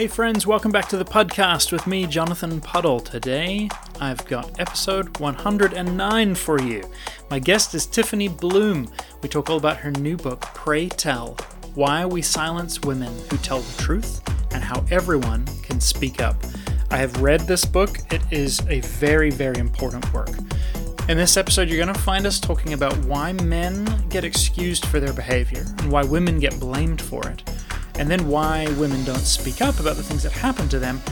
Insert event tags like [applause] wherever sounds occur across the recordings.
Hey, friends, welcome back to the Puddcast with me, Jonathan Puddle. Today, I've got episode 109 for you. My guest is Tiffany Bluhm. We talk all about her new book, Prey Tell Why We Silence Women Who Tell the Truth and How Everyone Can Speak Up. I have read this book, it is a very, very important work. In this episode, you're going to find us talking about why men get excused for their behavior and why women get blamed for it and then why women don't speak up about the things that happen to them,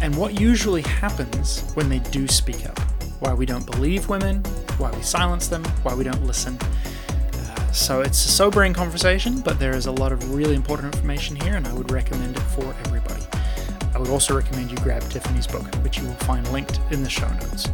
and what usually happens when they do speak up. Why we don't believe women, why we silence them, why we don't listen. Uh, so it's a sobering conversation, but there is a lot of really important information here, and I would recommend it for everybody. I would also recommend you grab Tiffany's book, which you will find linked in the show notes.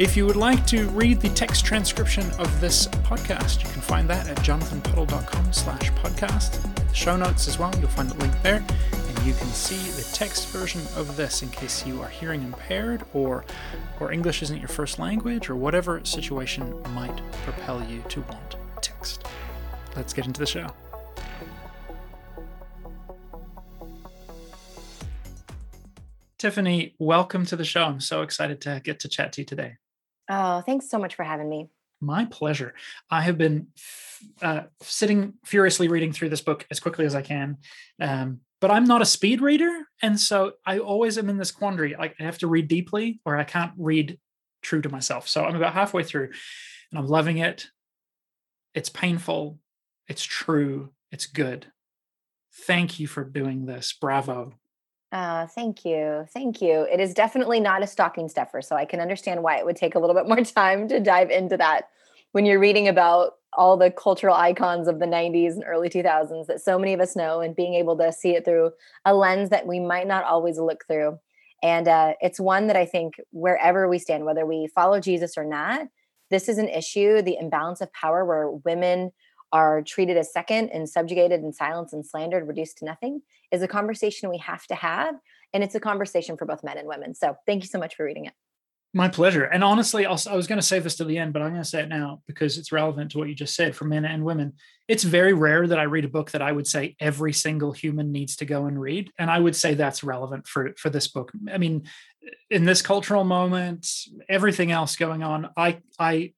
If you would like to read the text transcription of this podcast, you can find that at jonathanpuddle.com slash podcast show notes as well. You'll find a link there, and you can see the text version of this in case you are hearing impaired or or English isn't your first language or whatever situation might propel you to want text. Let's get into the show. Tiffany, welcome to the show. I'm so excited to get to chat to you today. Oh, thanks so much for having me. My pleasure. I have been uh, sitting furiously reading through this book as quickly as I can. Um, but I'm not a speed reader. And so I always am in this quandary. Like I have to read deeply or I can't read true to myself. So I'm about halfway through and I'm loving it. It's painful. It's true. It's good. Thank you for doing this. Bravo. Uh, thank you. Thank you. It is definitely not a stocking stuffer. So I can understand why it would take a little bit more [laughs] time to dive into that when you're reading about all the cultural icons of the 90s and early 2000s that so many of us know and being able to see it through a lens that we might not always look through. And uh, it's one that I think wherever we stand, whether we follow Jesus or not, this is an issue the imbalance of power where women are treated as second and subjugated and silenced and slandered, reduced to nothing, is a conversation we have to have. And it's a conversation for both men and women. So thank you so much for reading it. My pleasure. And honestly, i was going to save this to the end, but I'm going to say it now because it's relevant to what you just said for men and women. It's very rare that I read a book that I would say every single human needs to go and read, and I would say that's relevant for for this book. I mean, in this cultural moment, everything else going on, I I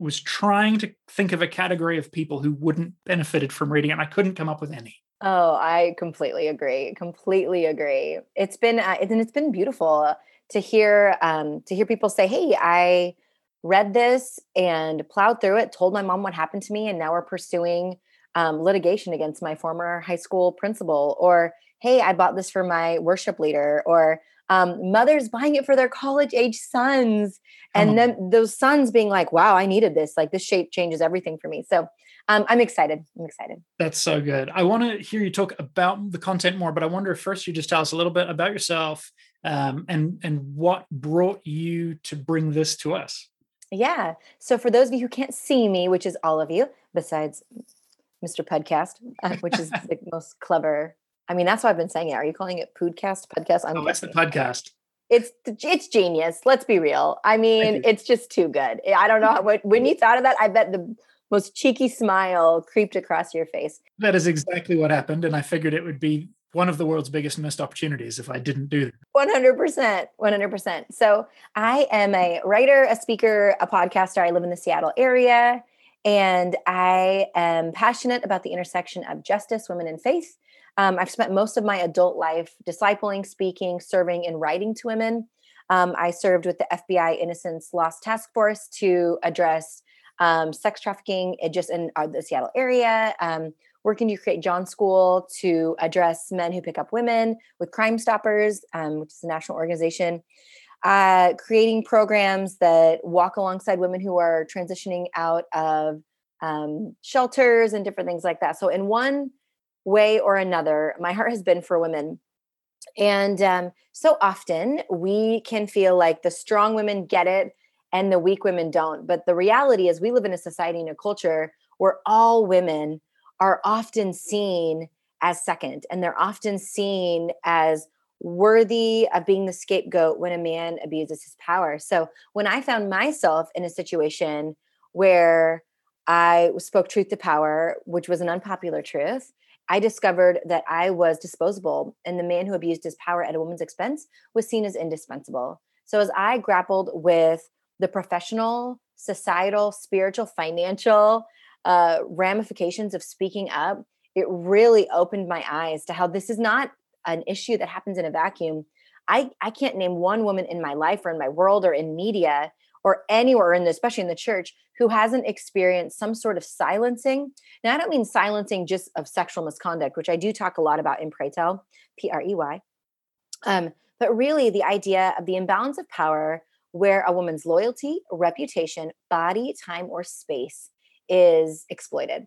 was trying to think of a category of people who wouldn't benefited from reading and i couldn't come up with any oh i completely agree completely agree it's been uh, and it's been beautiful to hear um, to hear people say hey i read this and plowed through it told my mom what happened to me and now we're pursuing um, litigation against my former high school principal or hey i bought this for my worship leader or um, mothers buying it for their college age sons and then those sons being like wow i needed this like this shape changes everything for me so um, i'm excited i'm excited. That's so good. I want to hear you talk about the content more but i wonder if first you just tell us a little bit about yourself um, and and what brought you to bring this to us yeah so for those of you who can't see me which is all of you besides mr podcast uh, which is [laughs] the most clever I mean, that's why I've been saying it. Are you calling it podcast? Podcast? I'm oh, it's the podcast. It's it's genius. Let's be real. I mean, it's just too good. I don't know how, when you thought of that. I bet the most cheeky smile creeped across your face. That is exactly what happened, and I figured it would be one of the world's biggest missed opportunities if I didn't do that. 100%. 100%. So, I am a writer, a speaker, a podcaster. I live in the Seattle area, and I am passionate about the intersection of justice, women, and faith. Um, I've spent most of my adult life discipling, speaking, serving, and writing to women. Um, I served with the FBI Innocence Lost Task Force to address um, sex trafficking just in uh, the Seattle area. Um, working to create John School to address men who pick up women with Crime Stoppers, um, which is a national organization. Uh, creating programs that walk alongside women who are transitioning out of um, shelters and different things like that. So, in one way or another, my heart has been for women. And um, so often we can feel like the strong women get it and the weak women don't. But the reality is, we live in a society and a culture where all women are often seen as second, and they're often seen as worthy of being the scapegoat when a man abuses his power. So when I found myself in a situation where I spoke truth to power, which was an unpopular truth, I discovered that I was disposable and the man who abused his power at a woman's expense was seen as indispensable. So as I grappled with the professional, societal, spiritual, financial uh, ramifications of speaking up, it really opened my eyes to how this is not an issue that happens in a vacuum. I, I can't name one woman in my life or in my world or in media or anywhere in the, especially in the church who hasn't experienced some sort of silencing. Now, I don't mean silencing just of sexual misconduct, which I do talk a lot about in Prey Tell, P R E Y. Um, but really, the idea of the imbalance of power where a woman's loyalty, reputation, body, time, or space is exploited.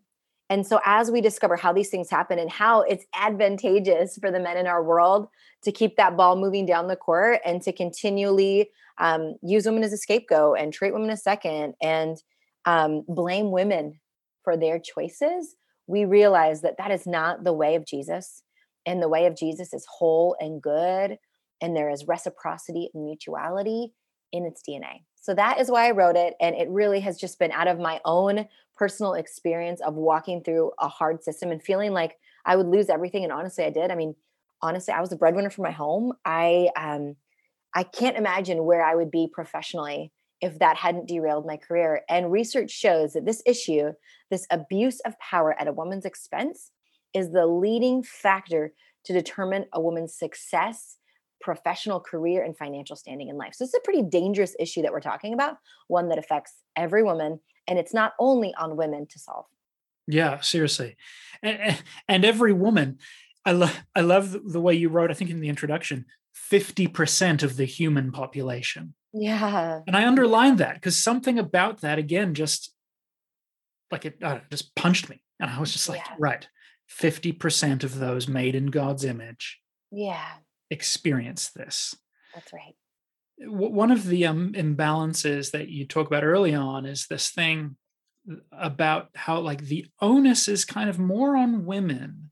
And so, as we discover how these things happen and how it's advantageous for the men in our world to keep that ball moving down the court and to continually um, use women as a scapegoat and treat women as second and um, blame women for their choices, we realize that that is not the way of Jesus. And the way of Jesus is whole and good. And there is reciprocity and mutuality in its DNA. So that is why I wrote it. And it really has just been out of my own personal experience of walking through a hard system and feeling like I would lose everything. And honestly, I did. I mean, honestly, I was a breadwinner for my home. I um I can't imagine where I would be professionally if that hadn't derailed my career. And research shows that this issue, this abuse of power at a woman's expense, is the leading factor to determine a woman's success professional career and financial standing in life. So it's a pretty dangerous issue that we're talking about, one that affects every woman and it's not only on women to solve. Yeah, seriously. And, and every woman I love I love the way you wrote I think in the introduction 50% of the human population. Yeah. And I underlined that because something about that again just like it uh, just punched me and I was just like yeah. right 50% of those made in God's image. Yeah experience this. That's right. One of the um, imbalances that you talk about early on is this thing about how, like, the onus is kind of more on women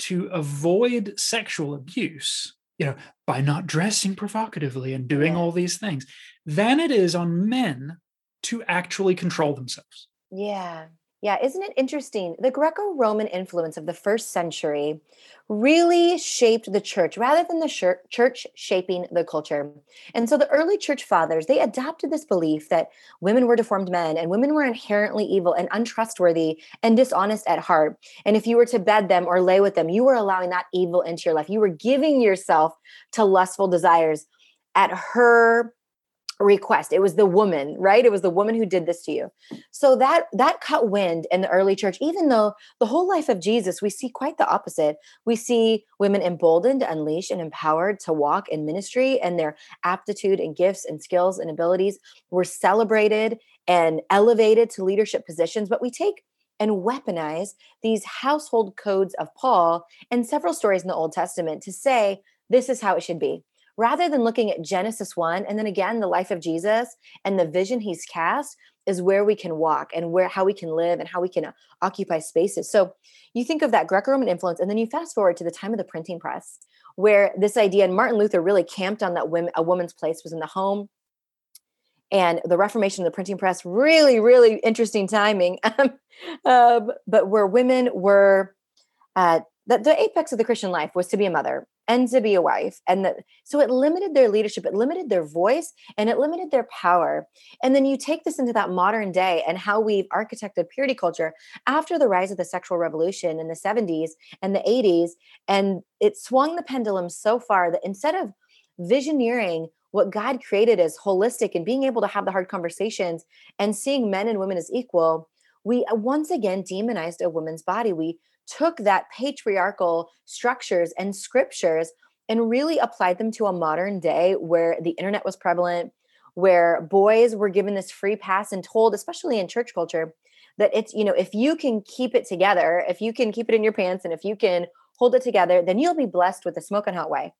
to avoid sexual abuse, you know, by not dressing provocatively and doing yeah. all these things, than it is on men to actually control themselves. Yeah. Yeah, isn't it interesting? The Greco Roman influence of the first century really shaped the church rather than the church shaping the culture. And so the early church fathers, they adopted this belief that women were deformed men and women were inherently evil and untrustworthy and dishonest at heart. And if you were to bed them or lay with them, you were allowing that evil into your life. You were giving yourself to lustful desires at her request. It was the woman right? It was the woman who did this to you. So that that cut wind in the early church even though the whole life of jesus we see quite the opposite. We see women emboldened unleashed and empowered to walk in ministry and their aptitude and gifts and skills and abilities were celebrated and elevated to leadership positions. But we take and weaponize these household codes of Paul and several stories in the Old Testament to say this is how it should be rather than looking at Genesis 1 and then again the life of Jesus and the vision he's cast is where we can walk and where how we can live and how we can uh, occupy spaces. So you think of that Greco-Roman influence and then you fast forward to the time of the printing press where this idea and Martin Luther really camped on that women, a woman's place was in the home and the reformation of the printing press really really interesting timing [laughs] um, but where women were uh, the apex of the Christian life was to be a mother and to be a wife. And that, so it limited their leadership, it limited their voice, and it limited their power. And then you take this into that modern day and how we've architected purity culture after the rise of the sexual revolution in the 70s and the 80s. And it swung the pendulum so far that instead of visioneering what God created as holistic and being able to have the hard conversations and seeing men and women as equal, we uh, once again demonized a woman's body. We took that patriarchal structures and scriptures and really applied them to a modern day where the internet was prevalent, where boys were given this free pass and told, especially in church culture, that it's, you know, if you can keep it together, if you can keep it in your pants and if you can hold it together, then you'll be blessed with the smoking hot way.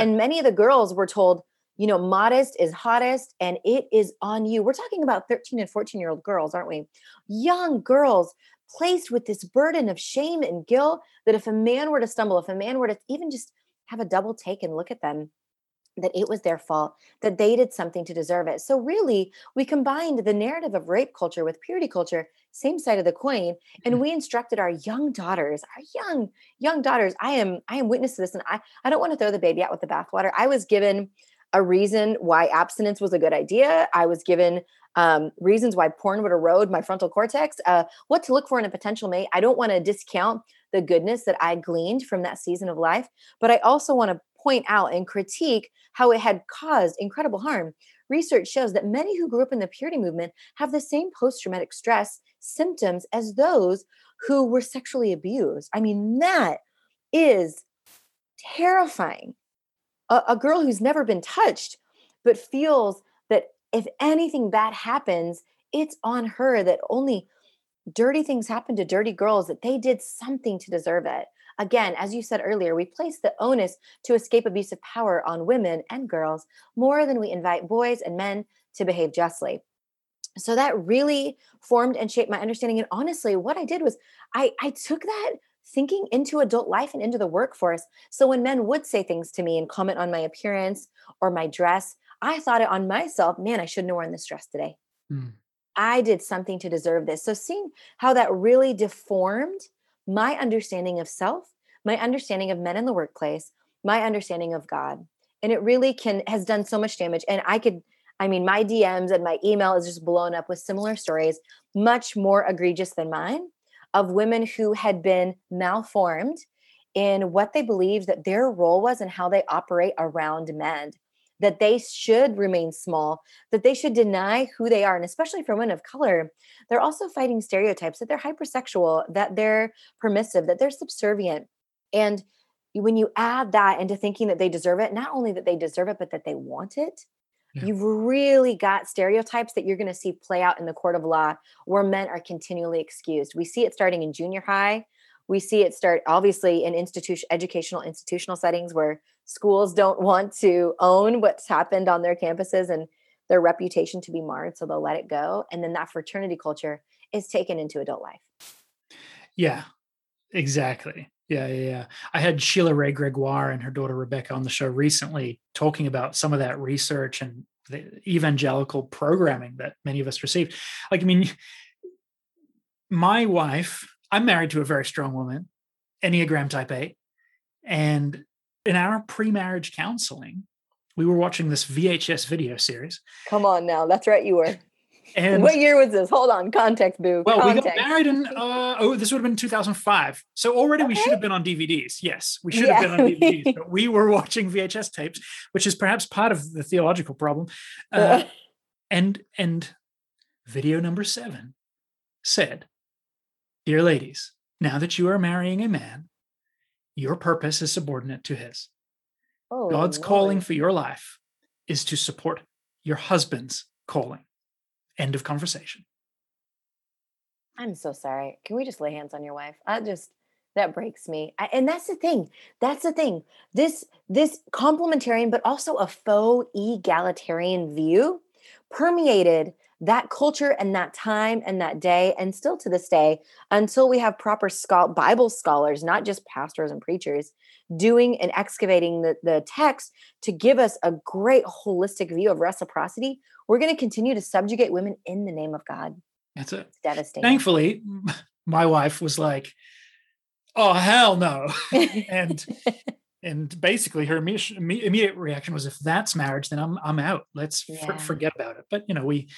And many of the girls were told, you know, modest is hottest and it is on you. We're talking about 13 and 14 year old girls, aren't we? Young girls placed with this burden of shame and guilt that if a man were to stumble, if a man were to even just have a double take and look at them, that it was their fault, that they did something to deserve it. So, really, we combined the narrative of rape culture with purity culture, same side of the coin, and Mm-hmm. we instructed our young daughters, our young, young daughters. I am, I am witness to this, and I, I don't want to throw the baby out with the bathwater. I was given a reason why abstinence was a good idea. I was given um, reasons why porn would erode my frontal cortex, uh, what to look for in a potential mate. I don't want to discount the goodness that I gleaned from that season of life, but I also want to point out and critique how it had caused incredible harm. Research shows that many who grew up in the purity movement have the same post traumatic stress symptoms as those who were sexually abused. I mean, that is terrifying. A, a girl who's never been touched, but feels if anything bad happens, it's on her that only dirty things happen to dirty girls, that they did something to deserve it. Again, as you said earlier, we place the onus to escape abusive power on women and girls more than we invite boys and men to behave justly. So that really formed and shaped my understanding. And honestly, what I did was I, I took that thinking into adult life and into the workforce. So when men would say things to me and comment on my appearance or my dress, I thought it on myself, man, I shouldn't have worn this dress today. Mm. I did something to deserve this. So seeing how that really deformed my understanding of self, my understanding of men in the workplace, my understanding of God. And it really can has done so much damage. And I could, I mean, my DMs and my email is just blown up with similar stories, much more egregious than mine, of women who had been malformed in what they believed that their role was and how they operate around men that they should remain small, that they should deny who they are. And especially for women of color, they're also fighting stereotypes that they're hypersexual, that they're permissive, that they're subservient. And when you add that into thinking that they deserve it, not only that they deserve it, but that they want it, Yeah. you've really got stereotypes that you're going to see play out in the court of law where men are continually excused. We see it starting in junior high. We see it start obviously in institution educational institutional settings where schools don't want to own what's happened on their campuses and their reputation to be marred so they'll let it go and then that fraternity culture is taken into adult life Yeah, exactly. Yeah, yeah, yeah. I had Sheila Wray Gregoire and her daughter Rebecca on the show recently talking about some of that research and the evangelical programming that many of us received. Like, I mean, my wife, I'm married to a very strong woman, Enneagram type 8. And in our pre marriage counseling, we were watching this VHS video series. come on now that's right you were And what year was this hold on context boo Well, we got married in uh, oh, this would have been 2005. So already we should have been on DVDs. Yes, we should have been on DVDs, but we were [laughs] watching VHS tapes, which is perhaps part of the theological problem. Uh, and and video number seven said, "Dear ladies, now that you are marrying a man, your purpose is subordinate to his. oh, God's calling for your life is to support your husband's calling." End of conversation. I'm so sorry. Can we just lay hands on your wife? I just that breaks me. I, and that's the thing. That's the thing. This this complementarian but also a faux egalitarian view permeated that culture and that time and that day and still to this day until we have proper Bible scholars, not just pastors and preachers, doing and excavating the, the text to give us a great holistic view of reciprocity. We're going to continue to subjugate women in the name of God. That's it. It's devastating. thankfully [laughs] my wife was like oh hell no [laughs] and and basically her immediate, reaction was if that's marriage then i'm i'm out let's for- forget about it but you know we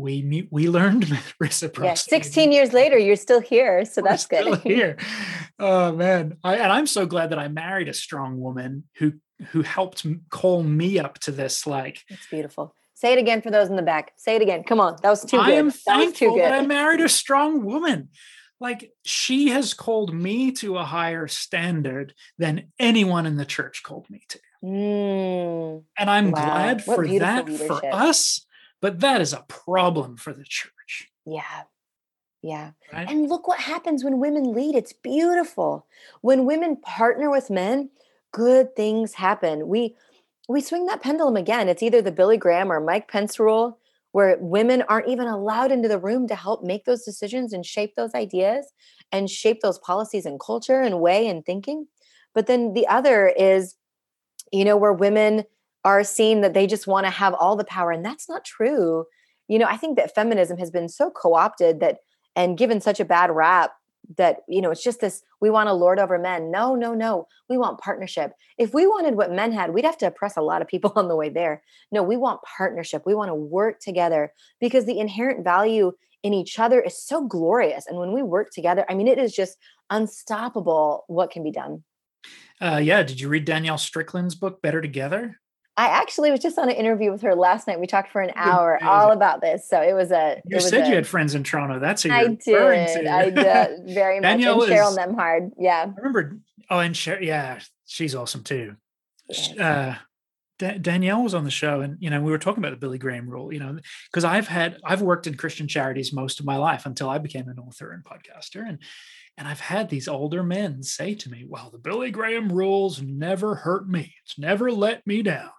we we learned [laughs] yeah, reciprocity 16 years later, you're still here. So We're that's still good. here [laughs] oh man I, and i'm so glad that i married a strong woman who who helped call me up to this like It's beautiful. Say it again for those in the back. Say it again. Come on. That was too I good. am that too thankful that I married a strong woman. Like she has called me to a higher standard than anyone in the church called me to. Mm, And I'm Wow. glad for that for us, but that is a problem for the church. yeah. Yeah. Right? And look what happens when women lead. It's beautiful. When women partner with men, good things happen. We we swing that pendulum again. It's either the Billy Graham or Mike Pence rule, where women aren't even allowed into the room to help make those decisions and shape those ideas and shape those policies and culture and way and thinking. But then the other is you know, where women are seen that they just want to have all the power. And that's not true. You know, I think that feminism has been so co opted that and given such a bad rap that you know it's just this we want to lord over men. No no no. We want partnership. If we wanted what men had we'd have to oppress a lot of people [laughs] on the way there. No we want partnership. We want to work together because the inherent value in each other is so glorious and when we work together i mean it is just unstoppable what can be done. Uh, yeah. Did you read danielle strickland's book better together I actually was just on an interview with her last night. We talked for an hour all about this. So it was a. You said a, you had friends in Toronto. That's who I did. I [laughs] did very much. Danielle and Cheryl Nembhard. Yeah. I remember. Oh, and Cheryl. Yeah, she's awesome too. Uh, D- Danielle was on the show, and you know we were talking about the Billy Graham rule. You know, because I've had I've worked in Christian charities most of my life until I became an author and podcaster, and and I've had these older men say to me, "Well, the Billy Graham rules never hurt me. It's never let me down."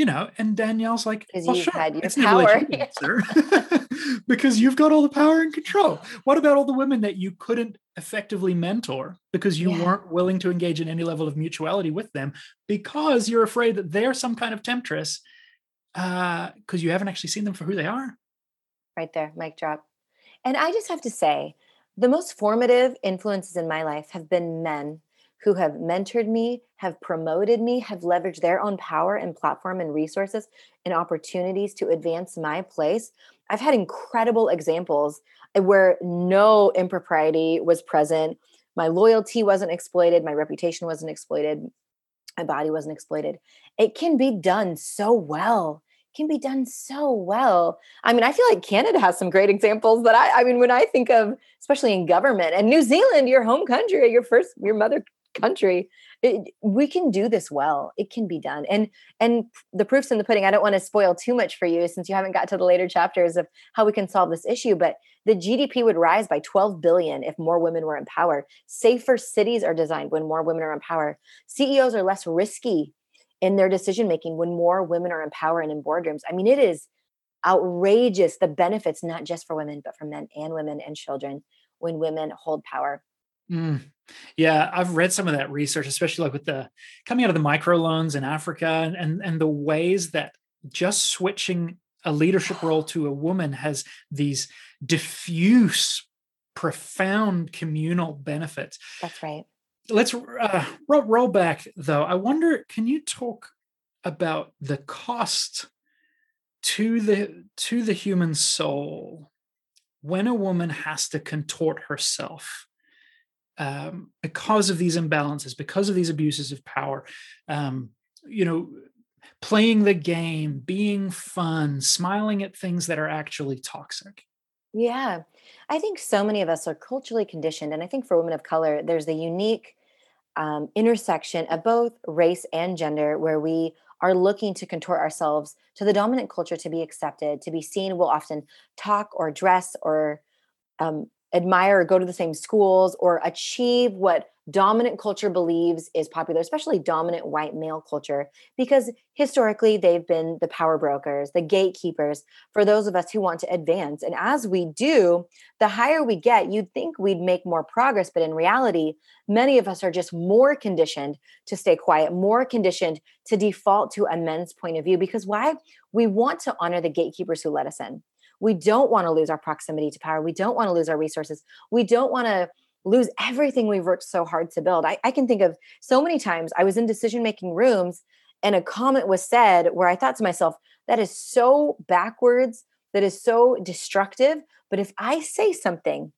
You know, and Danielle's like, well, sure, had your power. [laughs] because you've got all the power and control. What about all the women that you couldn't effectively mentor because you yeah. weren't willing to engage in any level of mutuality with them because you're afraid that they're some kind of temptress because uh, you haven't actually seen them for who they are? Right there, mic drop. And I just have to say, the most formative influences in my life have been men who have mentored me, have promoted me, have leveraged their own power and platform and resources and opportunities to advance my place. I've had incredible examples eh, where no impropriety was present. My loyalty wasn't exploited, my reputation wasn't exploited, my body wasn't exploited. It can be done so well can be done so well. I mean, I feel like Canada has some great examples that I I mean when I think of especially in government and New Zealand, your home country, your first your mother country it, we can do this well it can be done and and the proofs in the pudding i don't want to spoil too much for you since you haven't got to the later chapters of how we can solve this issue but the gdp would rise by 12 billion if more women were in power. Safer cities are designed when more women are in power. Ceos are less risky in their decision making when more women are in power and in boardrooms. I mean it is outrageous the benefits not just for women but for men and women and children when women hold power Mm. Yeah, I've read some of that research, especially like with the coming out of the microloans in Africa and, and, and the ways that just switching a leadership role to a woman has these diffuse, profound communal benefits. That's right. Let's uh, roll, roll back though. I wonder, can you talk about the cost to the to the human soul when a woman has to contort herself um, because of these imbalances, because of these abuses of power, um, you know, playing the game, being fun, smiling at things that are actually toxic. Yeah. I think so many of us are culturally conditioned. And I think for women of color, there's the unique um, intersection of both race and gender where we are looking to contort ourselves to the dominant culture to be accepted, to be seen. We'll often talk or dress or um, admire or go to the same schools or achieve what dominant culture believes is popular, especially dominant white male culture, because historically they've been the power brokers, the gatekeepers for those of us who want to advance. And as we do, the higher we get, you'd think we'd make more progress. But in reality, many of us are just more conditioned to stay quiet, more conditioned to default to a men's point of view. Because why? We want to honor the gatekeepers who let us in. We don't want to lose our proximity to power. We don't want to lose our resources. We don't want to lose everything we've worked so hard to build. I, I can think of so many times I was in decision making rooms and a comment was said where I thought to myself, that is so backwards, that is so destructive. But if I say something,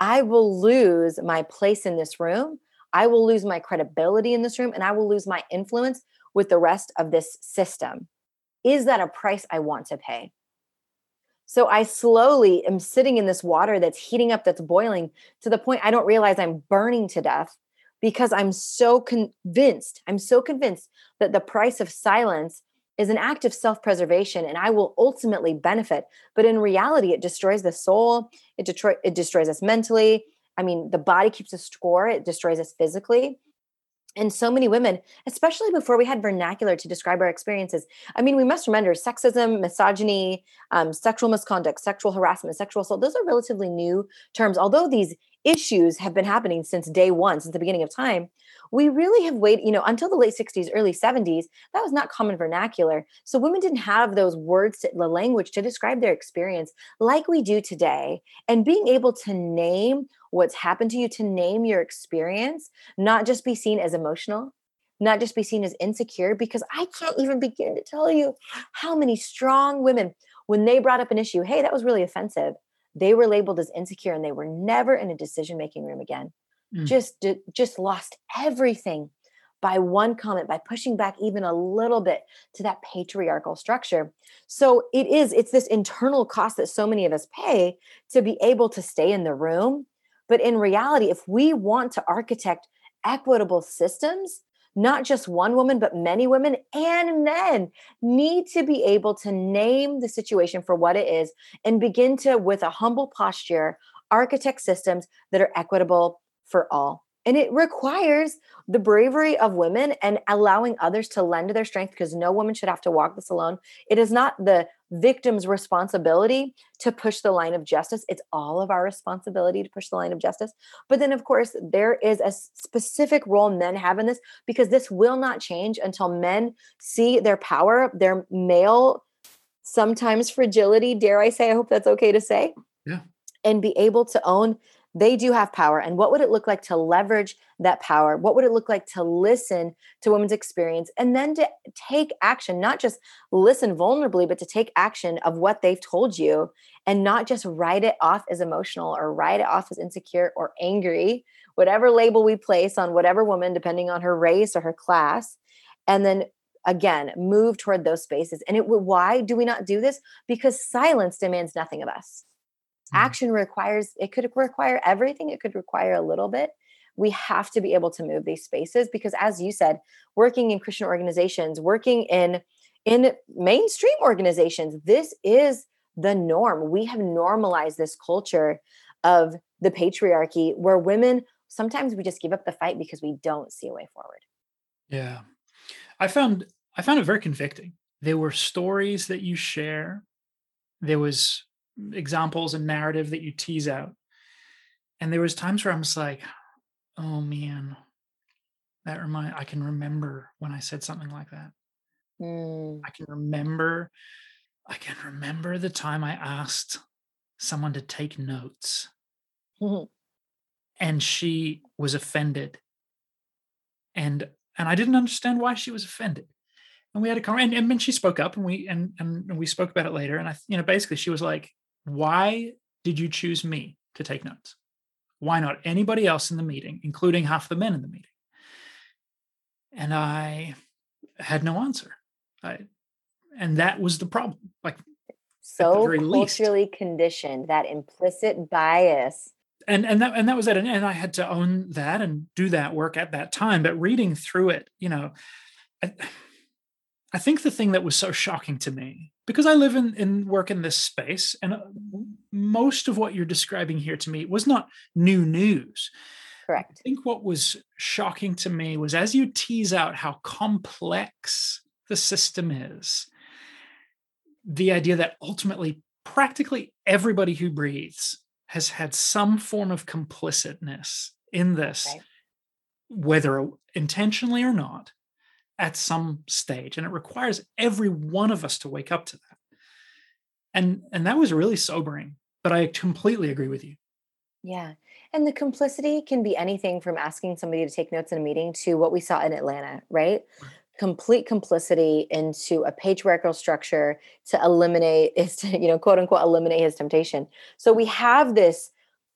I will lose my place in this room. I will lose my credibility in this room and I will lose my influence with the rest of this system. Is that a price I want to pay? So I slowly am sitting in this water that's heating up, that's boiling to the point I don't realize I'm burning to death because I'm so convinced, I'm so convinced that the price of silence is an act of self preservation and I will ultimately benefit. But in reality, it destroys the soul, it, detro- it destroys us mentally. I mean, the body keeps a score, it destroys us physically and so many women, especially before we had vernacular to describe our experiences. I mean, we must remember sexism, misogyny, um, sexual misconduct, sexual harassment, sexual assault, those are relatively new terms. Although these issues have been happening since day one, since the beginning of time, we really have waited, you know, until the late 60s, early 70s, that was not common vernacular. So women didn't have those words, the language to describe their experience like we do today. And being able to name what's happened to you, to name your experience, not just be seen as emotional, not just be seen as insecure, because I can't even begin to tell you how many strong women, when they brought up an issue, hey, that was really offensive, they were labeled as insecure and they were never in a decision making room again mm. just just lost everything by one comment by pushing back even a little bit to that patriarchal structure so it is it's this internal cost that so many of us pay to be able to stay in the room but in reality if we want to architect equitable systems not just one woman, but many women and men need to be able to name the situation for what it is and begin to, with a humble posture, architect systems that are equitable for all. And it requires the bravery of women and allowing others to lend their strength because no woman should have to walk this alone. It is not the victim's responsibility to push the line of justice. It's all of our responsibility to push the line of justice. But then, of course, there is a specific role men have in this because this will not change until men see their power, their male, sometimes fragility, dare I say, I hope that's okay to say. Yeah. And be able to own they do have power. And what would it look like to leverage that power? What would it look like to listen to women's experience and then to take action, not just listen vulnerably, but to take action of what they've told you and not just write it off as emotional or write it off as insecure or angry, whatever label we place on whatever woman, depending on her race or her class. And then again, move toward those spaces. And it why do we not do this? Because silence demands nothing of us. Mm. action requires it could require everything it could require a little bit. We have to be able to move these spaces because as you said working in christian organizations working in in mainstream organizations this is the norm. We have normalized this culture of the patriarchy where women sometimes we just give up the fight because we don't see a way forward. Yeah. I found i found it very convicting. There were stories that you share. There was examples and narrative that you tease out. And there was times where I'm just like, oh man, that remind I can remember when I said something like that. Mm. I can remember, I can remember the time I asked someone to take notes. Mm-hmm. And she was offended. And and I didn't understand why she was offended and we had a conversation and, and she spoke up and we and, and we spoke about it later and i you know basically she was like why did you choose me to take notes? Why not anybody else in the meeting, including half the men in the meeting? And I had no answer. I, and that was the problem. Like so culturally least. conditioned, that implicit bias. And and that and that was it. And, and I had to own that and do that work at that time. But reading through it, you know, I, I think the thing that was so shocking to me because I live in and work in this space, and uh, most of what you're describing here to me was not new news. Correct. I think what was shocking to me was as you tease out how complex the system is, the idea that ultimately practically everybody who breathes has had some form of complicitness in this, right. whether intentionally or not at some stage and it requires every one of us to wake up to that. And and that was really sobering but i completely agree with you. Yeah and the complicity can be anything from asking somebody to take notes in a meeting to what we saw in atlanta right? Complete complicity into a patriarchal structure to eliminate [laughs] his you know quote unquote eliminate his temptation. So we have this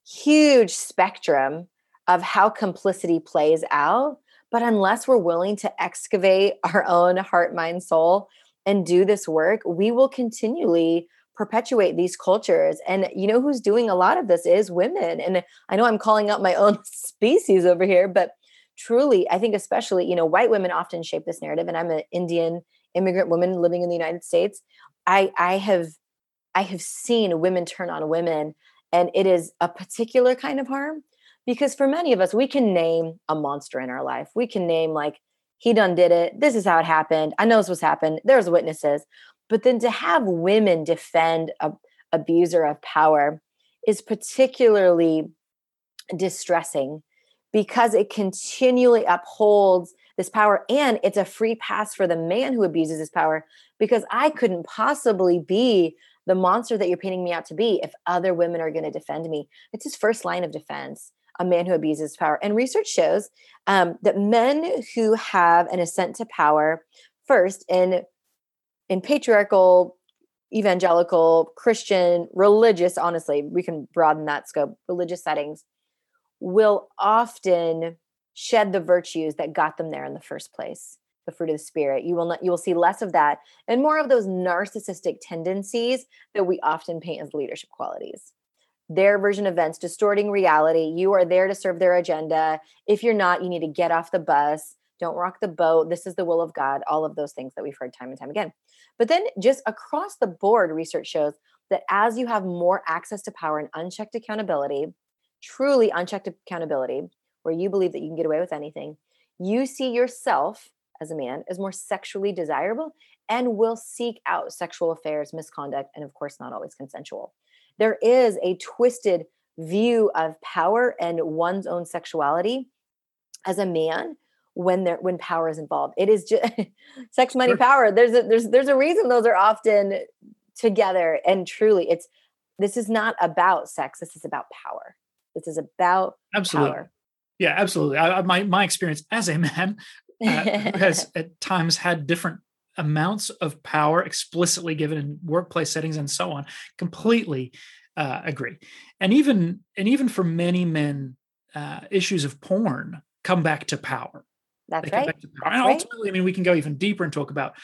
huge spectrum of how complicity plays out but unless we're willing to excavate [laughs] our own heart, mind, soul and do this work, we will continually perpetuate these cultures. And you know who's doing a lot of this is women. And I know I'm calling out my [laughs] own species over here, but truly, I think especially, you know, white women often shape this narrative. And I'm an Indian immigrant woman living in the United States. I I have I have seen women turn on women and it is a particular kind of harm because for many of us we can name a monster in our life. We can name like he done did it. This is how it happened. I know this was happened. There's witnesses. But then to have women defend a abuser of power is particularly distressing because it continually upholds this power and it's a free pass for the man who abuses his power because I couldn't possibly be the monster that you're painting me out to be if other women are going to defend me. It's his first line of defense, a man who abuses power. And research shows um, that men who have an ascent to power, first in in patriarchal, evangelical, Christian, religious, honestly, we can broaden that scope, religious settings, will often shed the virtues that got them there in the first place the fruit of the spirit you will not you will see less of that and more of those narcissistic tendencies that we often paint as leadership qualities their version of events distorting reality. You are there to serve their agenda. If you're not you need to get off the bus. Don't rock the boat. This is the will of god. All of those things that we've heard time and time again. But then just across the board research shows that as you have more access to power and unchecked accountability truly unchecked accountability where you believe that you can get away with anything you see yourself as a man as more sexually desirable and will seek out sexual affairs, misconduct, and of course, not always consensual. There is a twisted view of power and one's own sexuality as a man when there when power is involved. It is just [laughs] sex, money, power. There's a there's there's a reason those are often together. And truly, it's this is not about sex. This is about power. This is about absolutely. Power. Yeah, absolutely. I, my my experience as a man uh, has [laughs] at times had different amounts of power explicitly given in workplace settings and so on completely uh, agree and even and even for many men uh, issues of porn come back to power that's right power. and ultimately right. i mean we can go even deeper and talk about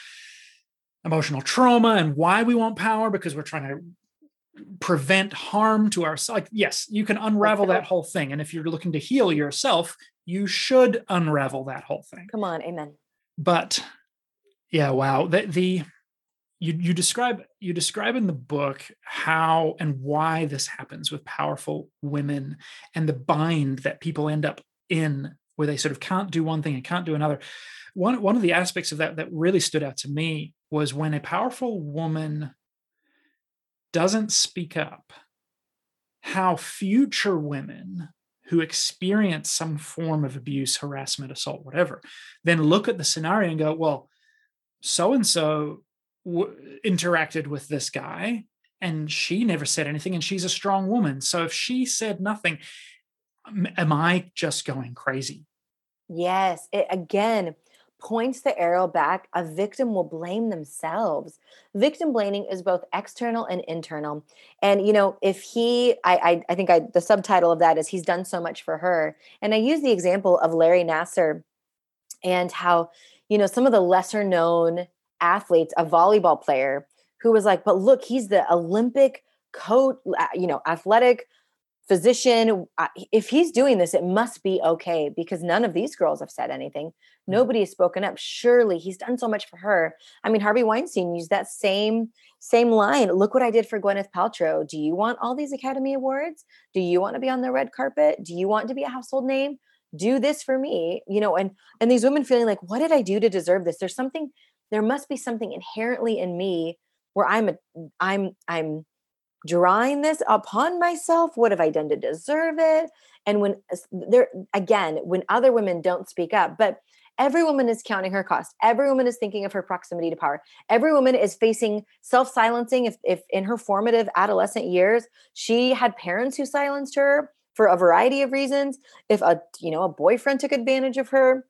emotional trauma and why we want power because we're trying to prevent harm to ourselves like yes you can unravel that whole thing and if you're looking to heal yourself you should unravel that whole thing. Come on, amen. But yeah, wow. The, the you you describe you describe in the book how and why this happens with powerful women and the bind that people end up in where they sort of can't do one thing and can't do another. One one of the aspects of that that really stood out to me was when a powerful woman doesn't speak up, how future women who experience some form of abuse, harassment, assault, whatever, then look at the scenario and go, well, so and so interacted with this guy and she never said anything and she's a strong woman. So if she said nothing, am I just going crazy? Yes. It, again, points the arrow back, a victim will blame themselves. Victim blaming is both external and internal. And you know, if he, I, I, I think I, the subtitle of that is he's done so much for her. And I use the example of Larry Nassar and how, you know, some of the lesser known athletes, a volleyball player who was like, but look, he's the Olympic coach, you know, athletic physician if he's doing this it must be okay because none of these girls have said anything. Mm. nobody has spoken up. Surely he's done so much for her. I mean harvey weinstein used that same same line look what i did for gwyneth paltrow. Do you want all these academy awards? Do you want to be on the red carpet? Do you want to be a household name do this for me you know and and these women feeling like what did i do to deserve this? There's something there must be something inherently in me where i'm a i'm i'm drawing this upon myself. What have i done to deserve it? And when there again when other women don't speak up but every woman is counting her cost. Every woman is thinking of her proximity to power. Every woman is facing self-silencing if, if in her formative adolescent years she had parents who silenced her for a variety of reasons if a you know a boyfriend took advantage of her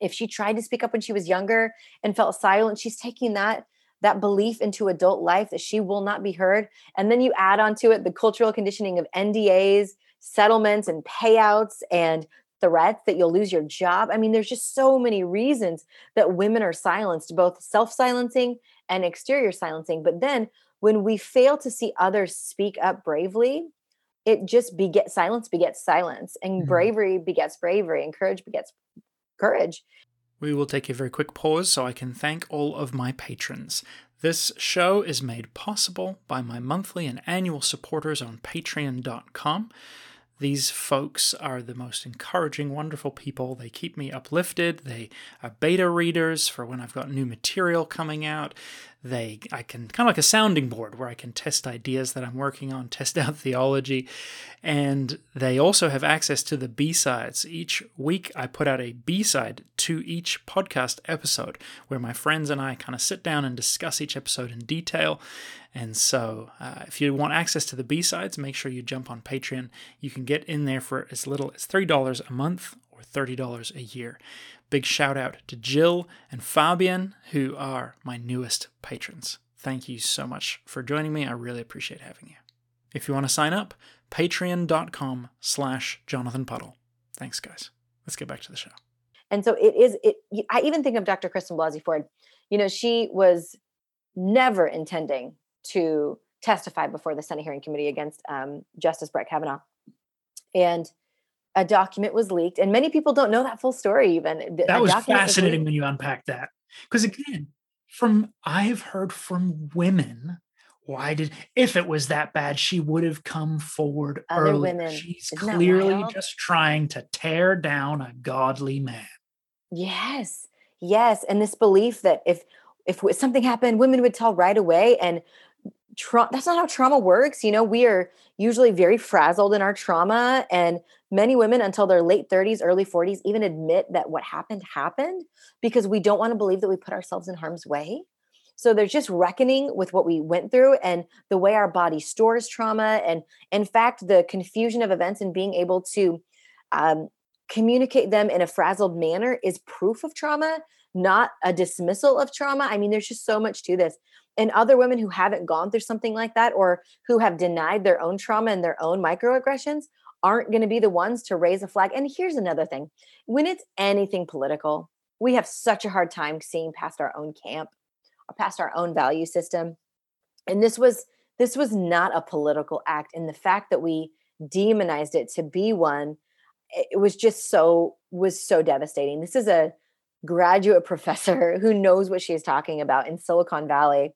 if she tried to speak up when she was younger and felt silent she's taking that that belief into adult life that she will not be heard. And then you add onto it the cultural conditioning of NDAs, settlements, and payouts and threats that you'll lose your job. I mean, there's just so many reasons that women are silenced, both self silencing and exterior silencing. But then when we fail to see others speak up bravely, it just begets silence begets silence and mm-hmm. bravery begets bravery and courage begets courage we will take a very quick pause so I can thank all of my patrons. This show is made possible by my monthly and annual supporters on patreon.com. These folks are the most encouraging, wonderful people. They keep me uplifted. They are beta readers for when I've got new material coming out. They I can kind of like a sounding board where I can test ideas that I'm working on, [laughs] test out theology, and they also have access to the B-sides. Each week I put out a B-side to each podcast episode where my friends and I kind of sit down and discuss each episode in detail. And so, uh, if you want access to the B sides, make sure you jump on Patreon. You can get in there for as little as $3 a month or $30 a year. Big shout out to Jill and Fabian, who are my newest patrons. Thank you so much for joining me. I really appreciate having you. If you want to sign up, patreon.com slash Jonathan Puddle. Thanks, guys. Let's get back to the show. And so it is, it. I even think of Dr. Kristen Blasey Ford. You know, she was never intending to testify before the Senate hearing committee against um, Justice Brett Kavanaugh. And a document was leaked, and many people don't know that full story. Even that was fascinating was when you unpack that, because again, from I've heard from women, why did if it was that bad, she would have come forward Other early. Women. She's Isn't clearly just trying to tear down a godly man. Yes, yes, and this belief that if if something happened, women would tell right away, and tra- that's not how trauma works. You know, we are usually very frazzled in our trauma. And many women, until their late 30s, early 40s, even admit that what happened happened because we don't want to believe that we put ourselves in harm's way. So there's just reckoning with what we went through and the way our body stores trauma. And in fact, the confusion of events and being able to um, communicate them in a frazzled manner is proof of trauma, not a dismissal of trauma. I mean, there's just so much to this and other women who haven't gone through something like that or who have denied their own trauma and their own microaggressions aren't going to be the ones to raise a flag. And here's another thing when it's anything political, we have such a hard time seeing past our own camp or past our own value system. And this was this was not a political act and the fact that we demonized it to be one it was just so was so devastating. This is a graduate [laughs] professor who knows what she's talking about in Silicon Valley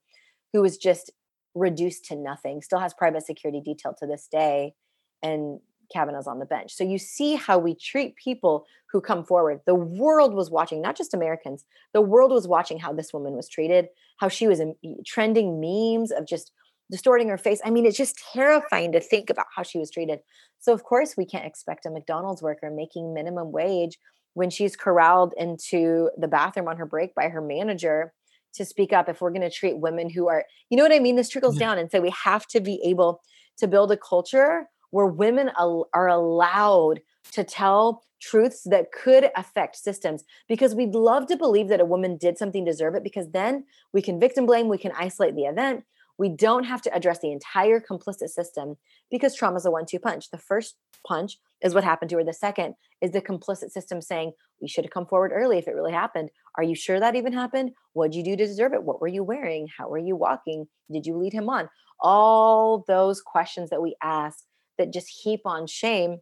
who was just reduced to nothing, still has private security detail to this day, and Kavanaugh's on the bench. So you see how we treat people who come forward. The world was watching, not just Americans, the world was watching how this woman was treated, how she was um, trending memes of just distorting her face. I mean, it's just terrifying to think about how she was treated. So, of course, we can't expect a McDonald's worker making minimum wage when she's corralled into the bathroom on her break by her manager to speak up if we're going to treat women who are you know what i mean? This trickles yeah. down and so we have to be able to build a culture where women are allowed to tell truths that could affect systems because we'd love to believe that a woman did something deserve it because then we can victim blame we can isolate the event. We don't have to address the entire complicit system because trauma is a one-two punch. The first punch is what happened to her the second is the complicit system saying we should have come forward early if it really happened. Are you sure that even happened? What did you do to deserve it? What were you wearing? How were you walking? Did you lead him on? All those questions that we ask that just heap on shame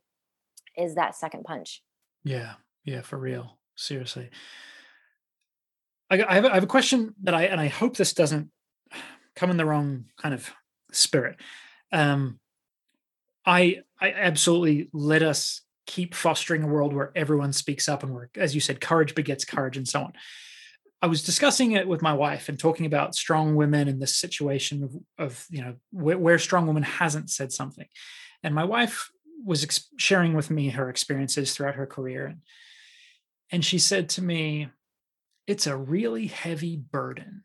is that second punch. Yeah yeah for real seriously. I, I, have, a, I have a question that i and i hope this doesn't come in the wrong kind of spirit. Um i i absolutely let us keep fostering a world where everyone speaks up and where, as you said, courage begets courage and so on. I was discussing it with my wife and talking about strong women in this situation of, of you know where, where, strong woman hasn't said something, and my wife was ex- sharing with me her experiences throughout her career, and, and she said to me, "It's a really heavy burden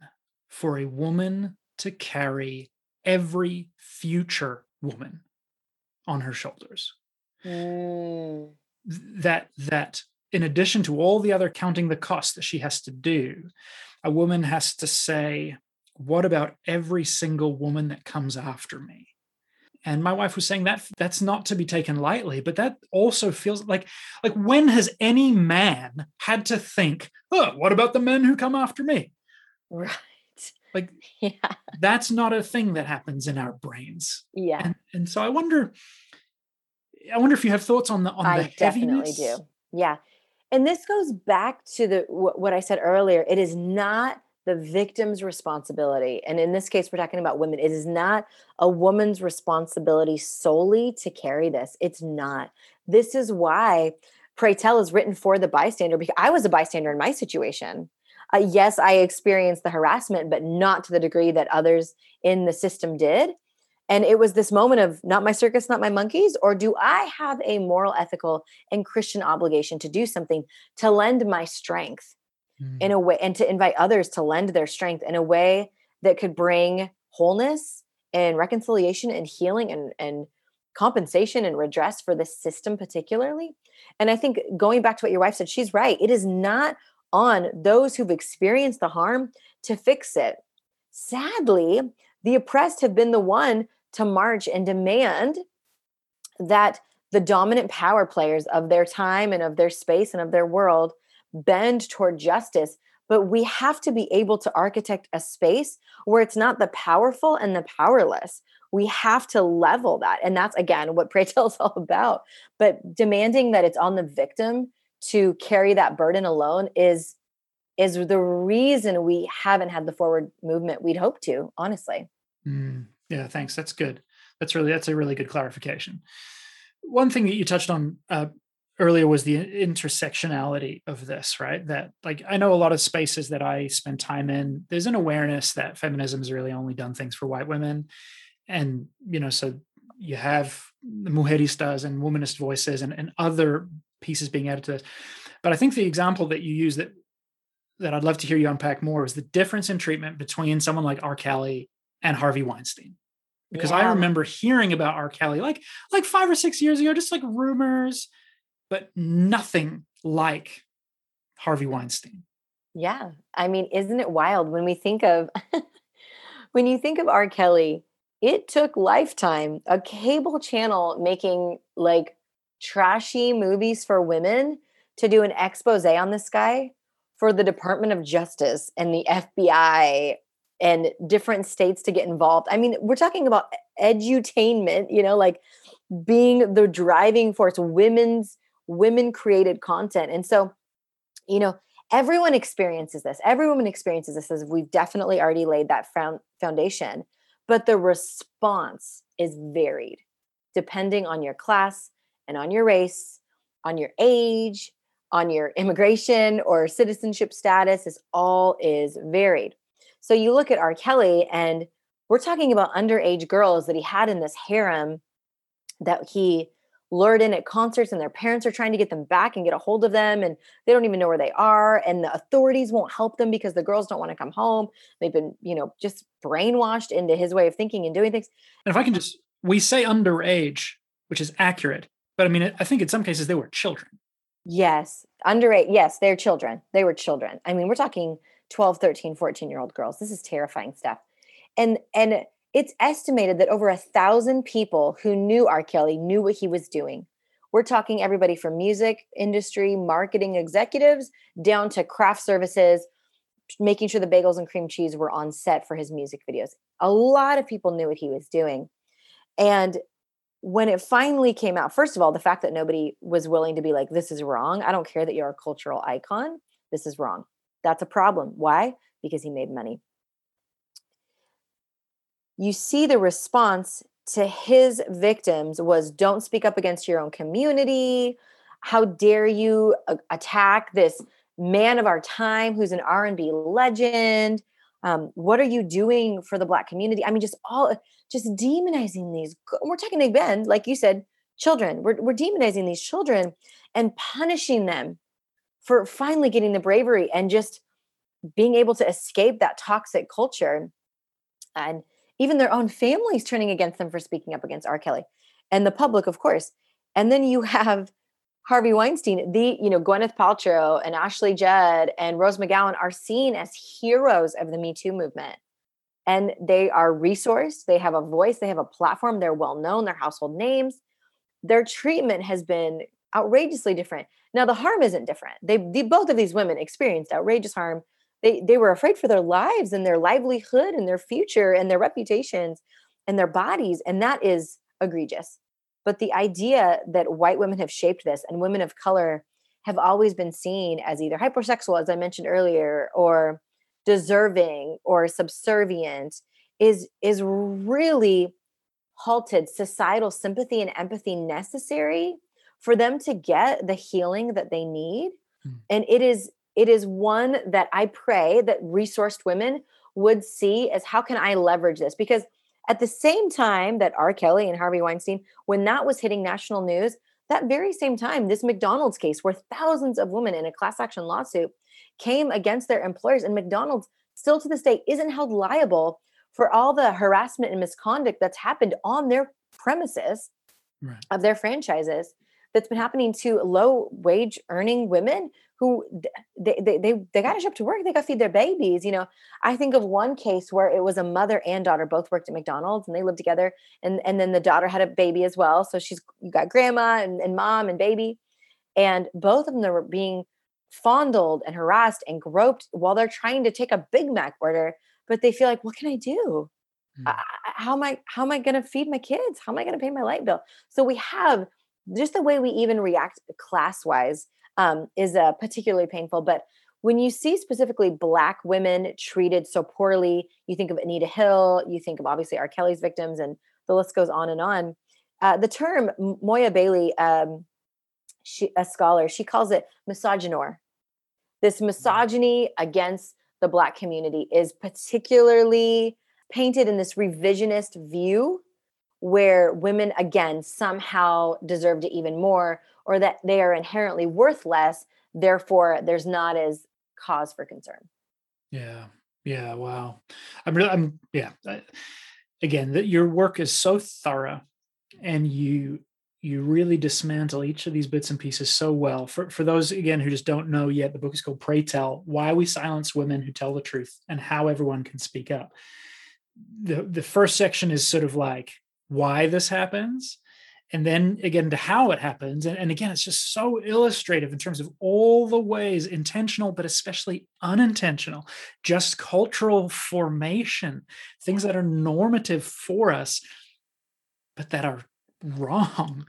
for a woman to carry every future woman on her shoulders." Mm. That that in addition to all the other counting the cost that she has to do, a woman has to say, what about every single woman that comes after me? And my wife was saying that that's not to be taken lightly, but that also feels like like when has any man had to think, oh, what about the men who come after me? Right. Like [laughs] yeah. that's not a thing that happens in our brains. Yeah. And, and so I wonder, I wonder if you have thoughts on the on I the definitely do. Yeah, and this goes back to the what I said earlier. It is not the victim's responsibility, and in this case, we're talking about women. It is not a woman's responsibility solely to carry this. It's not. This is why Prey Tell is written for the bystander because I was a bystander in my situation. uh, yes, I experienced the harassment, but not to the degree that others in the system did. And it was this moment of not my circus, not my monkeys, or do I have a moral, ethical, and Christian obligation to do something to lend my strength mm. in a way and to invite others to lend their strength in a way that could bring wholeness and reconciliation and healing and, and compensation and redress for this system, particularly? And I think going back to what your wife said, she's right. It is not on those who've experienced the harm to fix it. Sadly, the oppressed have been the one to march and demand that the dominant power players of their time and of their space and of their world bend toward justice. But we have to be able to architect a space where it's not the powerful and the powerless. We have to level that. And that's again what Prey [laughs] Tell is all about. But demanding that it's on the victim to carry that burden alone is is the reason we haven't had the forward movement we'd hope to, honestly. Mm, yeah, thanks. That's good. That's really that's a really good clarification. One thing that you touched on uh, earlier was the intersectionality of this, right? That like I know a lot of spaces that I spend time in, there's an awareness that feminism has really only done things for white women. And, you know, so you have the mujeristas and womanist voices and, and other pieces being added to this. But I think the example that you use that that I'd love to hear you unpack more is the difference in treatment between someone like R. Kelly and Harvey Weinstein. Because. I remember hearing about R. Kelly like like five or six years ago, just like rumors, but nothing like Harvey Weinstein. Yeah. I mean, isn't it wild when we think of [laughs] when you think of R. Kelly, it took Lifetime, a cable channel making like trashy movies for women, to do an expose on this guy for the Department of Justice and the FBI and different states to get involved. I mean, we're talking about edutainment, you know, like being the driving force, women's women created content. And so, you know, everyone experiences this. Every woman experiences this as we've definitely already laid that foundation, but the response is varied depending on your class and on your race, on your age, on your [laughs] immigration or citizenship status is all is varied. So you look at R. Kelly, and we're talking about underage girls that he had in this harem that he lured in at concerts, and their parents are trying to get them back and get a hold of them, and they don't even know where they are. And the authorities won't help them because the girls don't want to come home. They've been, you know, just brainwashed into his way of thinking and doing things. And if I can just, we say underage, which is accurate, but I mean, I think in some cases they were children. Yes, underage. Yes, they're children. They were children. I mean, we're talking 12 13 14 year old girls. This is terrifying stuff. And and it's estimated that over a thousand people who knew r. Kelly knew what he was doing. We're talking everybody from music industry marketing executives down to craft services making sure the bagels and cream cheese were on set for his music videos. A lot of people knew what he was doing. And when it finally came out first of all the fact that nobody was willing to be like this is wrong. I don't care that you're a cultural icon. This is wrong that's a problem. Why? Because he made money. You see the response to his victims was don't speak up against your own community. How dare you attack this man of our time who's an R&B legend? Um, what are you doing for the black community? I mean, just all just demonizing these. We're talking again, like you said, children. We're we're demonizing these children and punishing them for finally getting the bravery and just being able to escape that toxic culture and even their own families turning against them for speaking up against R. Kelly and the public, of course. And then you have Harvey Weinstein, the, you know, Gwyneth Paltrow and Ashley Judd and Rose McGowan are seen as heroes of the Me Too movement. And they are resourced, they have a voice, they have a platform, they're well known, they're household names. Their treatment has been outrageously different. Now the harm isn't different. They, they both of these women experienced outrageous harm. They they were afraid for their lives and their livelihood and their future and their reputations and their bodies and that is egregious. But the idea that white women have shaped this and women of color have always been seen as either hypersexual as I mentioned earlier or deserving or subservient is is really halted societal sympathy and empathy necessary for them to get the healing that they need mm. and it is it is one that I pray that resourced women would see as how can I leverage this? Because at the same time that R. Kelly and Harvey Weinstein, when that was hitting national news, that very same time, this McDonald's case where thousands of women in a class action lawsuit came against their employers, and McDonald's still to this day isn't held liable for all the harassment and misconduct that's happened on their premises right. of their franchises that's been happening to low wage earning women who they, they they they got to show up to work they got to feed their babies you know. I think of one case where it was a mother and daughter both worked at mcdonald's and they lived together and and then the daughter had a baby as well so she's you got grandma and, and mom and baby and both of them were being fondled and harassed and groped while they're trying to take a big mac order but they feel like what can i do? Mm. how am i how am i going to feed my kids? How am i going to pay my light bill? So we have just the way we even react class wise um, is uh, particularly painful. But when you see specifically Black women treated so poorly, you think of Anita Hill, you think of obviously R. Kelly's victims, and the list goes on and on. Uh, the term Moya Bailey, um, she, a scholar, she calls it misogynoir. This misogyny against the Black community is particularly painted in this revisionist view where women again somehow deserved it even more or that they are inherently worth less therefore there's not as cause for concern. Yeah. Yeah wow. I'm really i'm yeah again that your work is so thorough and you you really dismantle each of these bits and pieces so well. For for those again who just don't know yet the book is called Prey Tell why we silence women who tell the truth and how everyone can speak up. The the first section is sort of like why this happens and then again to how it happens and, and, again it's just so illustrative in terms of all the ways intentional but especially unintentional just cultural formation things that are normative for us but that are wrong.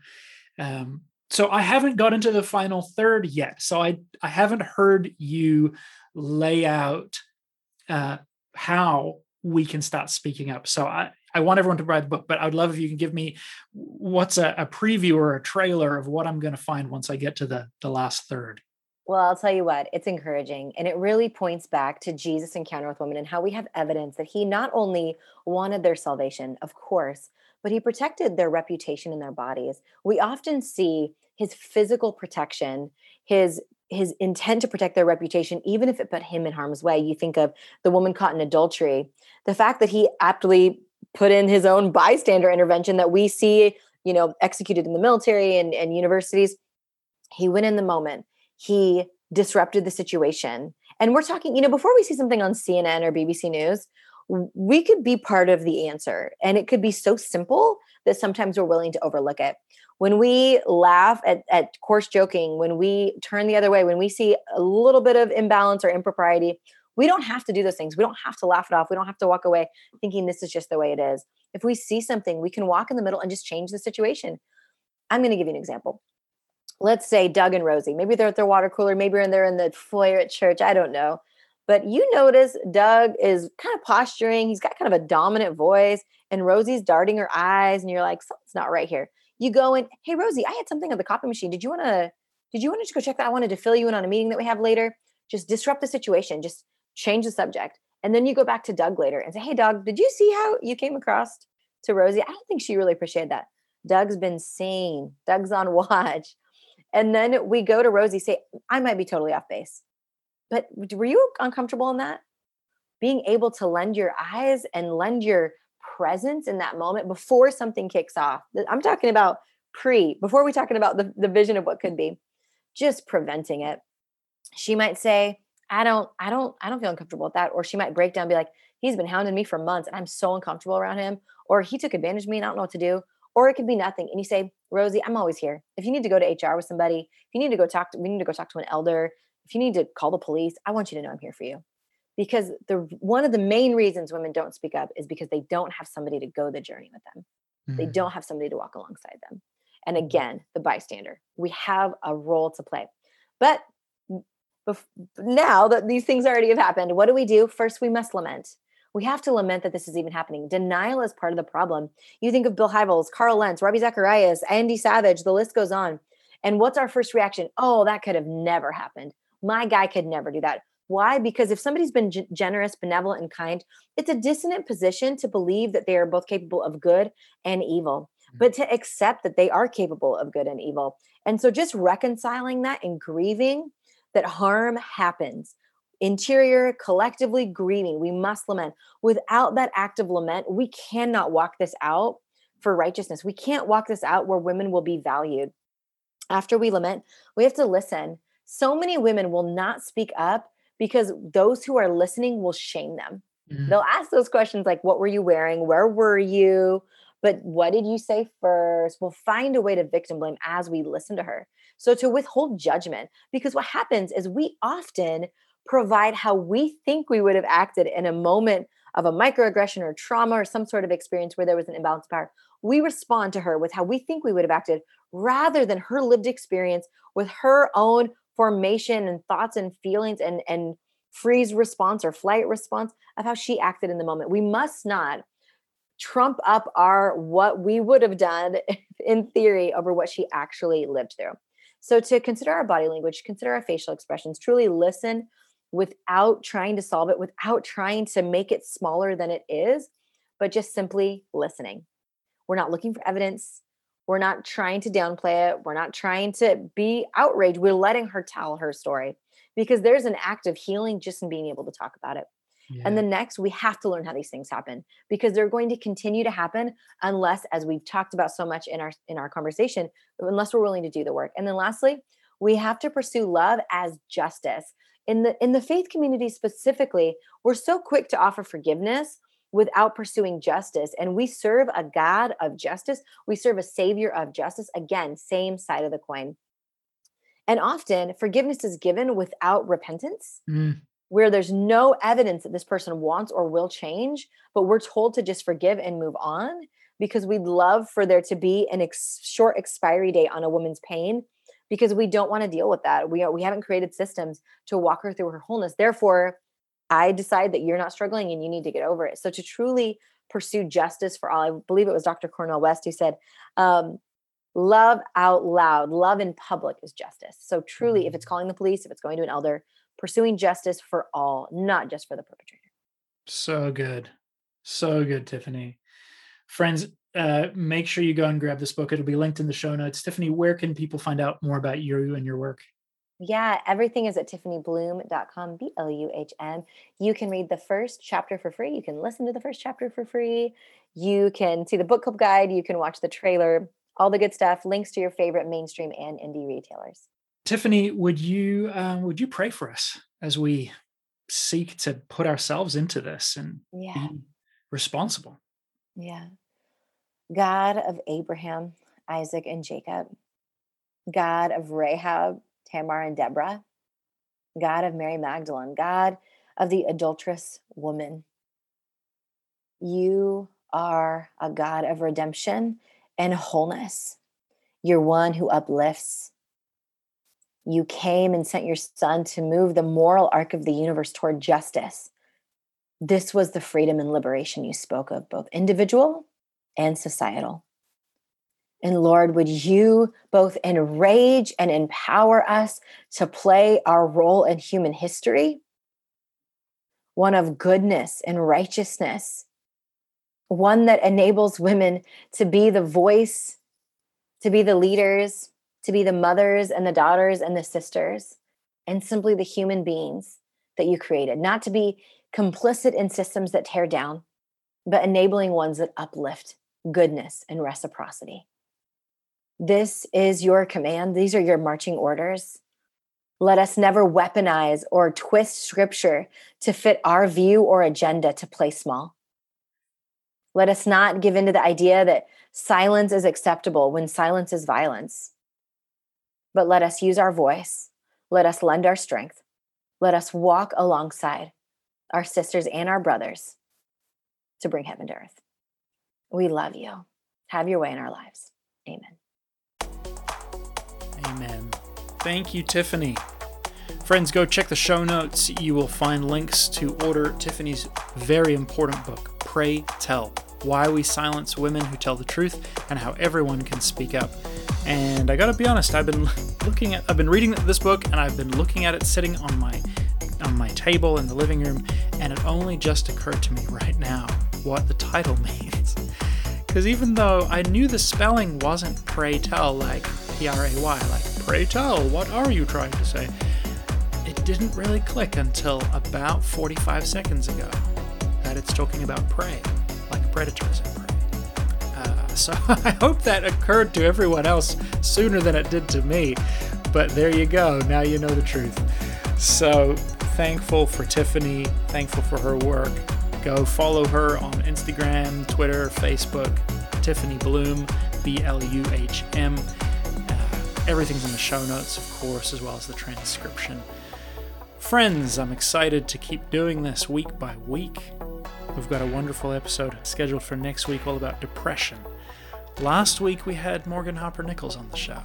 Um, so i haven't got into the final third yet so i i haven't heard you lay out uh, how we can start speaking up. So i I want everyone to buy the book, but I'd love if you can give me what's a, a preview or a trailer of what I'm going to find once I get to the the last third. Well, I'll tell you what, it's encouraging. And it really points back to Jesus' encounter with women and how we have evidence that he not only wanted their salvation, of course, but he protected their reputation and their bodies. We often see his physical protection, his his intent to protect their reputation, even if it put him in harm's way. You think of the woman caught in adultery, the fact that he aptly put in his own bystander intervention that we see, you know, executed in the military and, and universities. He went in the moment. He disrupted the situation. And we're talking, you know, before we see something on CNN or BBC News, we could be part of the answer. And it could be so simple that sometimes we're willing to overlook it. When we laugh at, at coarse joking, when we turn the other way, when we see a little bit of imbalance or impropriety, we don't have to do those things. We don't have to laugh it off. We don't have to walk away thinking this is just the way it is. If we see something, we can walk in the middle and just change the situation. I'm going to give you an example. Let's say Doug and Rosie. Maybe they're at their water cooler. Maybe they're in the foyer at church. I don't know. But you notice Doug is kind of posturing. He's got kind of a dominant voice, and Rosie's darting her eyes, and you're like, something's not right here. You go and, hey, Rosie, I had something on the copy machine. Did you want to? Did you want to go check that? I wanted to fill you in on a meeting that we have later. Just disrupt the situation. Just change the subject. And then you go back to Doug later and say, Hey, Doug, did you see how you came across to Rosie? I don't think she really appreciated that. Doug's been seen, Doug's on [laughs] watch. And then we go to Rosie, say, I might be totally off base. But were you uncomfortable in that? Being able to lend your eyes and lend your presence in that moment before something kicks off. I'm talking about pre, before we talking about the, the vision of what could be, just preventing it. She might say, I don't, I don't, I don't feel uncomfortable with that. Or she might break down, be like, he's been hounding me for months and I'm so uncomfortable around him. Or he took advantage of me and I don't know what to do. Or it could be nothing. And you say, Rosie, I'm always here. If you need to go to HR with somebody, if you need to go talk to, we need to go talk to an elder. If you need to call the police, I want you to know I'm here for you. Because the one of the main reasons women don't speak up is because they don't have somebody to go the journey with them. Mm-hmm. They don't have somebody to walk alongside them. And mm-hmm. again, the bystander. We have a role to play. But now that these things already have happened, what do we do? First, we must lament. We have to lament that this is even happening. Denial is part of the problem. You think of Bill Hybels, Carl Lentz, Ravi Zacharias, Andy Savage, the list goes on. And what's our first reaction? Oh, that could have never happened. My guy could never do that. Why? Because if somebody's been g- generous, benevolent, and kind, it's a dissonant position to believe that they are both capable of good and evil, mm-hmm. but to accept that they are capable of good and evil. And so just reconciling that and grieving that harm happens. Interior collectively grieving we must lament. Without that act of lament we cannot walk this out for righteousness. We can't walk this out where women will be valued. After we lament we have to listen. So many women will not speak up because those who are listening will shame them. Mm-hmm. they'll ask those questions like what were you wearing? Where were you? But what did you say first? We'll find a way to victim blame as we listen to her so to withhold judgment because what happens is we often provide how we think we would have acted in a moment of a microaggression or trauma or some sort of experience where there was an imbalance of power. We respond to her with how we think we would have acted rather than her lived experience with her own formation and thoughts and feelings and, and freeze response or flight response of how she acted in the moment. We must not trump up our what we would have done [laughs] in theory over what she actually lived through. So to consider our body language, consider our facial expressions, truly listen without trying to solve it, without trying to make it smaller than it is, but just simply listening. We're not looking for evidence. We're not trying to downplay it. We're not trying to be outraged. We're letting her tell her story because there's an act of healing just in being able to talk about it. Yeah. And the next, we have to learn how these things happen because they're going to continue to happen unless, as we've talked about so much in our in our conversation, unless we're willing to do the work. And then lastly, we have to pursue love as justice in the in the faith community specifically we're so quick to offer forgiveness without pursuing justice and we serve a god of justice we serve a savior of justice again same side of the coin and often forgiveness is given without repentance mm. Where there's no evidence that this person wants or will change but we're told to just forgive and move on because we'd love for there to be an ex- short expiry date on a woman's pain because we don't want to deal with that. We are, we haven't created systems to walk her through her wholeness. Therefore, I decide that you're not struggling and you need to get over it. So to truly pursue justice for all, I believe it was Dr. Cornel West who said, um, love out loud, love in public is justice. So truly, if it's mm. calling the police, if it's going to an elder, pursuing justice for all, not just for the perpetrator. So good. So good, Tiffany. Friends, uh, make sure you go and grab this book. It'll be linked in the show notes. Tiffany, where can people find out more about you and your work? Yeah, everything is at tiffanybluhm.com, B L U H M. You can read the first chapter for free. You can listen to the first chapter for free. You can see the book club guide. You can watch the trailer, all the good stuff, links to your favorite mainstream and indie retailers. Tiffany, would you uh, would you pray for us as we seek to put ourselves into this and yeah. be responsible? Yeah. God of Abraham, Isaac, and Jacob, God of Rahab, Tamar, and Deborah, God of Mary Magdalene, God of the adulterous woman. You are a God of redemption and wholeness. You're one who uplifts. You came and sent your son to move the moral arc of the universe toward justice. This was the freedom and liberation you spoke of, both individual and societal. And Lord, would you both enrage and empower us to play our role in human history? One of goodness and righteousness, one that enables women to be the voice, to be the leaders, to be the mothers and the daughters and the sisters, and simply the human beings that you created, not to be complicit in systems that tear down, but enabling ones that uplift goodness, and reciprocity. This is your command. These are your marching orders. Let us never weaponize or twist scripture to fit our view or agenda to play small. Let us not give into the idea that silence is acceptable when silence is violence. But let us use our voice. Let us lend our strength. Let us walk alongside our sisters and our brothers to bring heaven to earth. We love you. Have your way in our lives. Amen. Amen. Thank you, Tiffany. Friends, go check the show notes. You will find links to order Tiffany's very important book, Prey Tell Why We Silence Women Who Tell the Truth and How Everyone Can Speak Up. And I gotta be honest, I've been [laughs] looking at, I've been reading this book, and I've been looking at it sitting on my on my table in the living room, and it only just occurred to me right now what the title [laughs] means. Because even though I knew the spelling wasn't pray tell, like P R A Y, like pray tell, what are you trying to say? It didn't really click until about 45 seconds ago that it's talking about like predators and prey. Uh, so [laughs] I hope that occurred to everyone else sooner than it did to me. But there you go, now you know the truth. So thankful for Tiffany, thankful for her work. Go follow her on Instagram, Twitter, Facebook, Tiffany Bluhm, B L U H M. Uh, everything's in the show notes, of course, as well as the transcription. Friends, I'm excited to keep doing this week by week. We've got a wonderful episode scheduled for next week all about depression. Last week we had Morgan Harper Nichols on the show.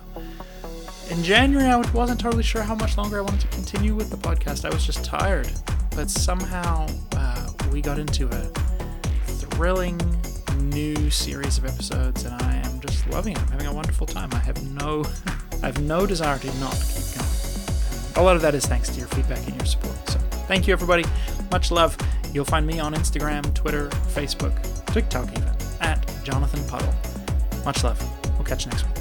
In January, I wasn't totally sure how much longer I wanted to continue with the podcast. I was just tired. But somehow uh, we got into a thrilling new series of episodes, and I am just loving it. I'm having a wonderful time. I have no, [laughs] I have no desire to not keep going. A lot of that is thanks to your feedback and your support. So thank you, everybody. Much love. You'll find me on Instagram, Twitter, Facebook, TikTok, even at Jonathan Puddle. Much love. We'll catch you next week.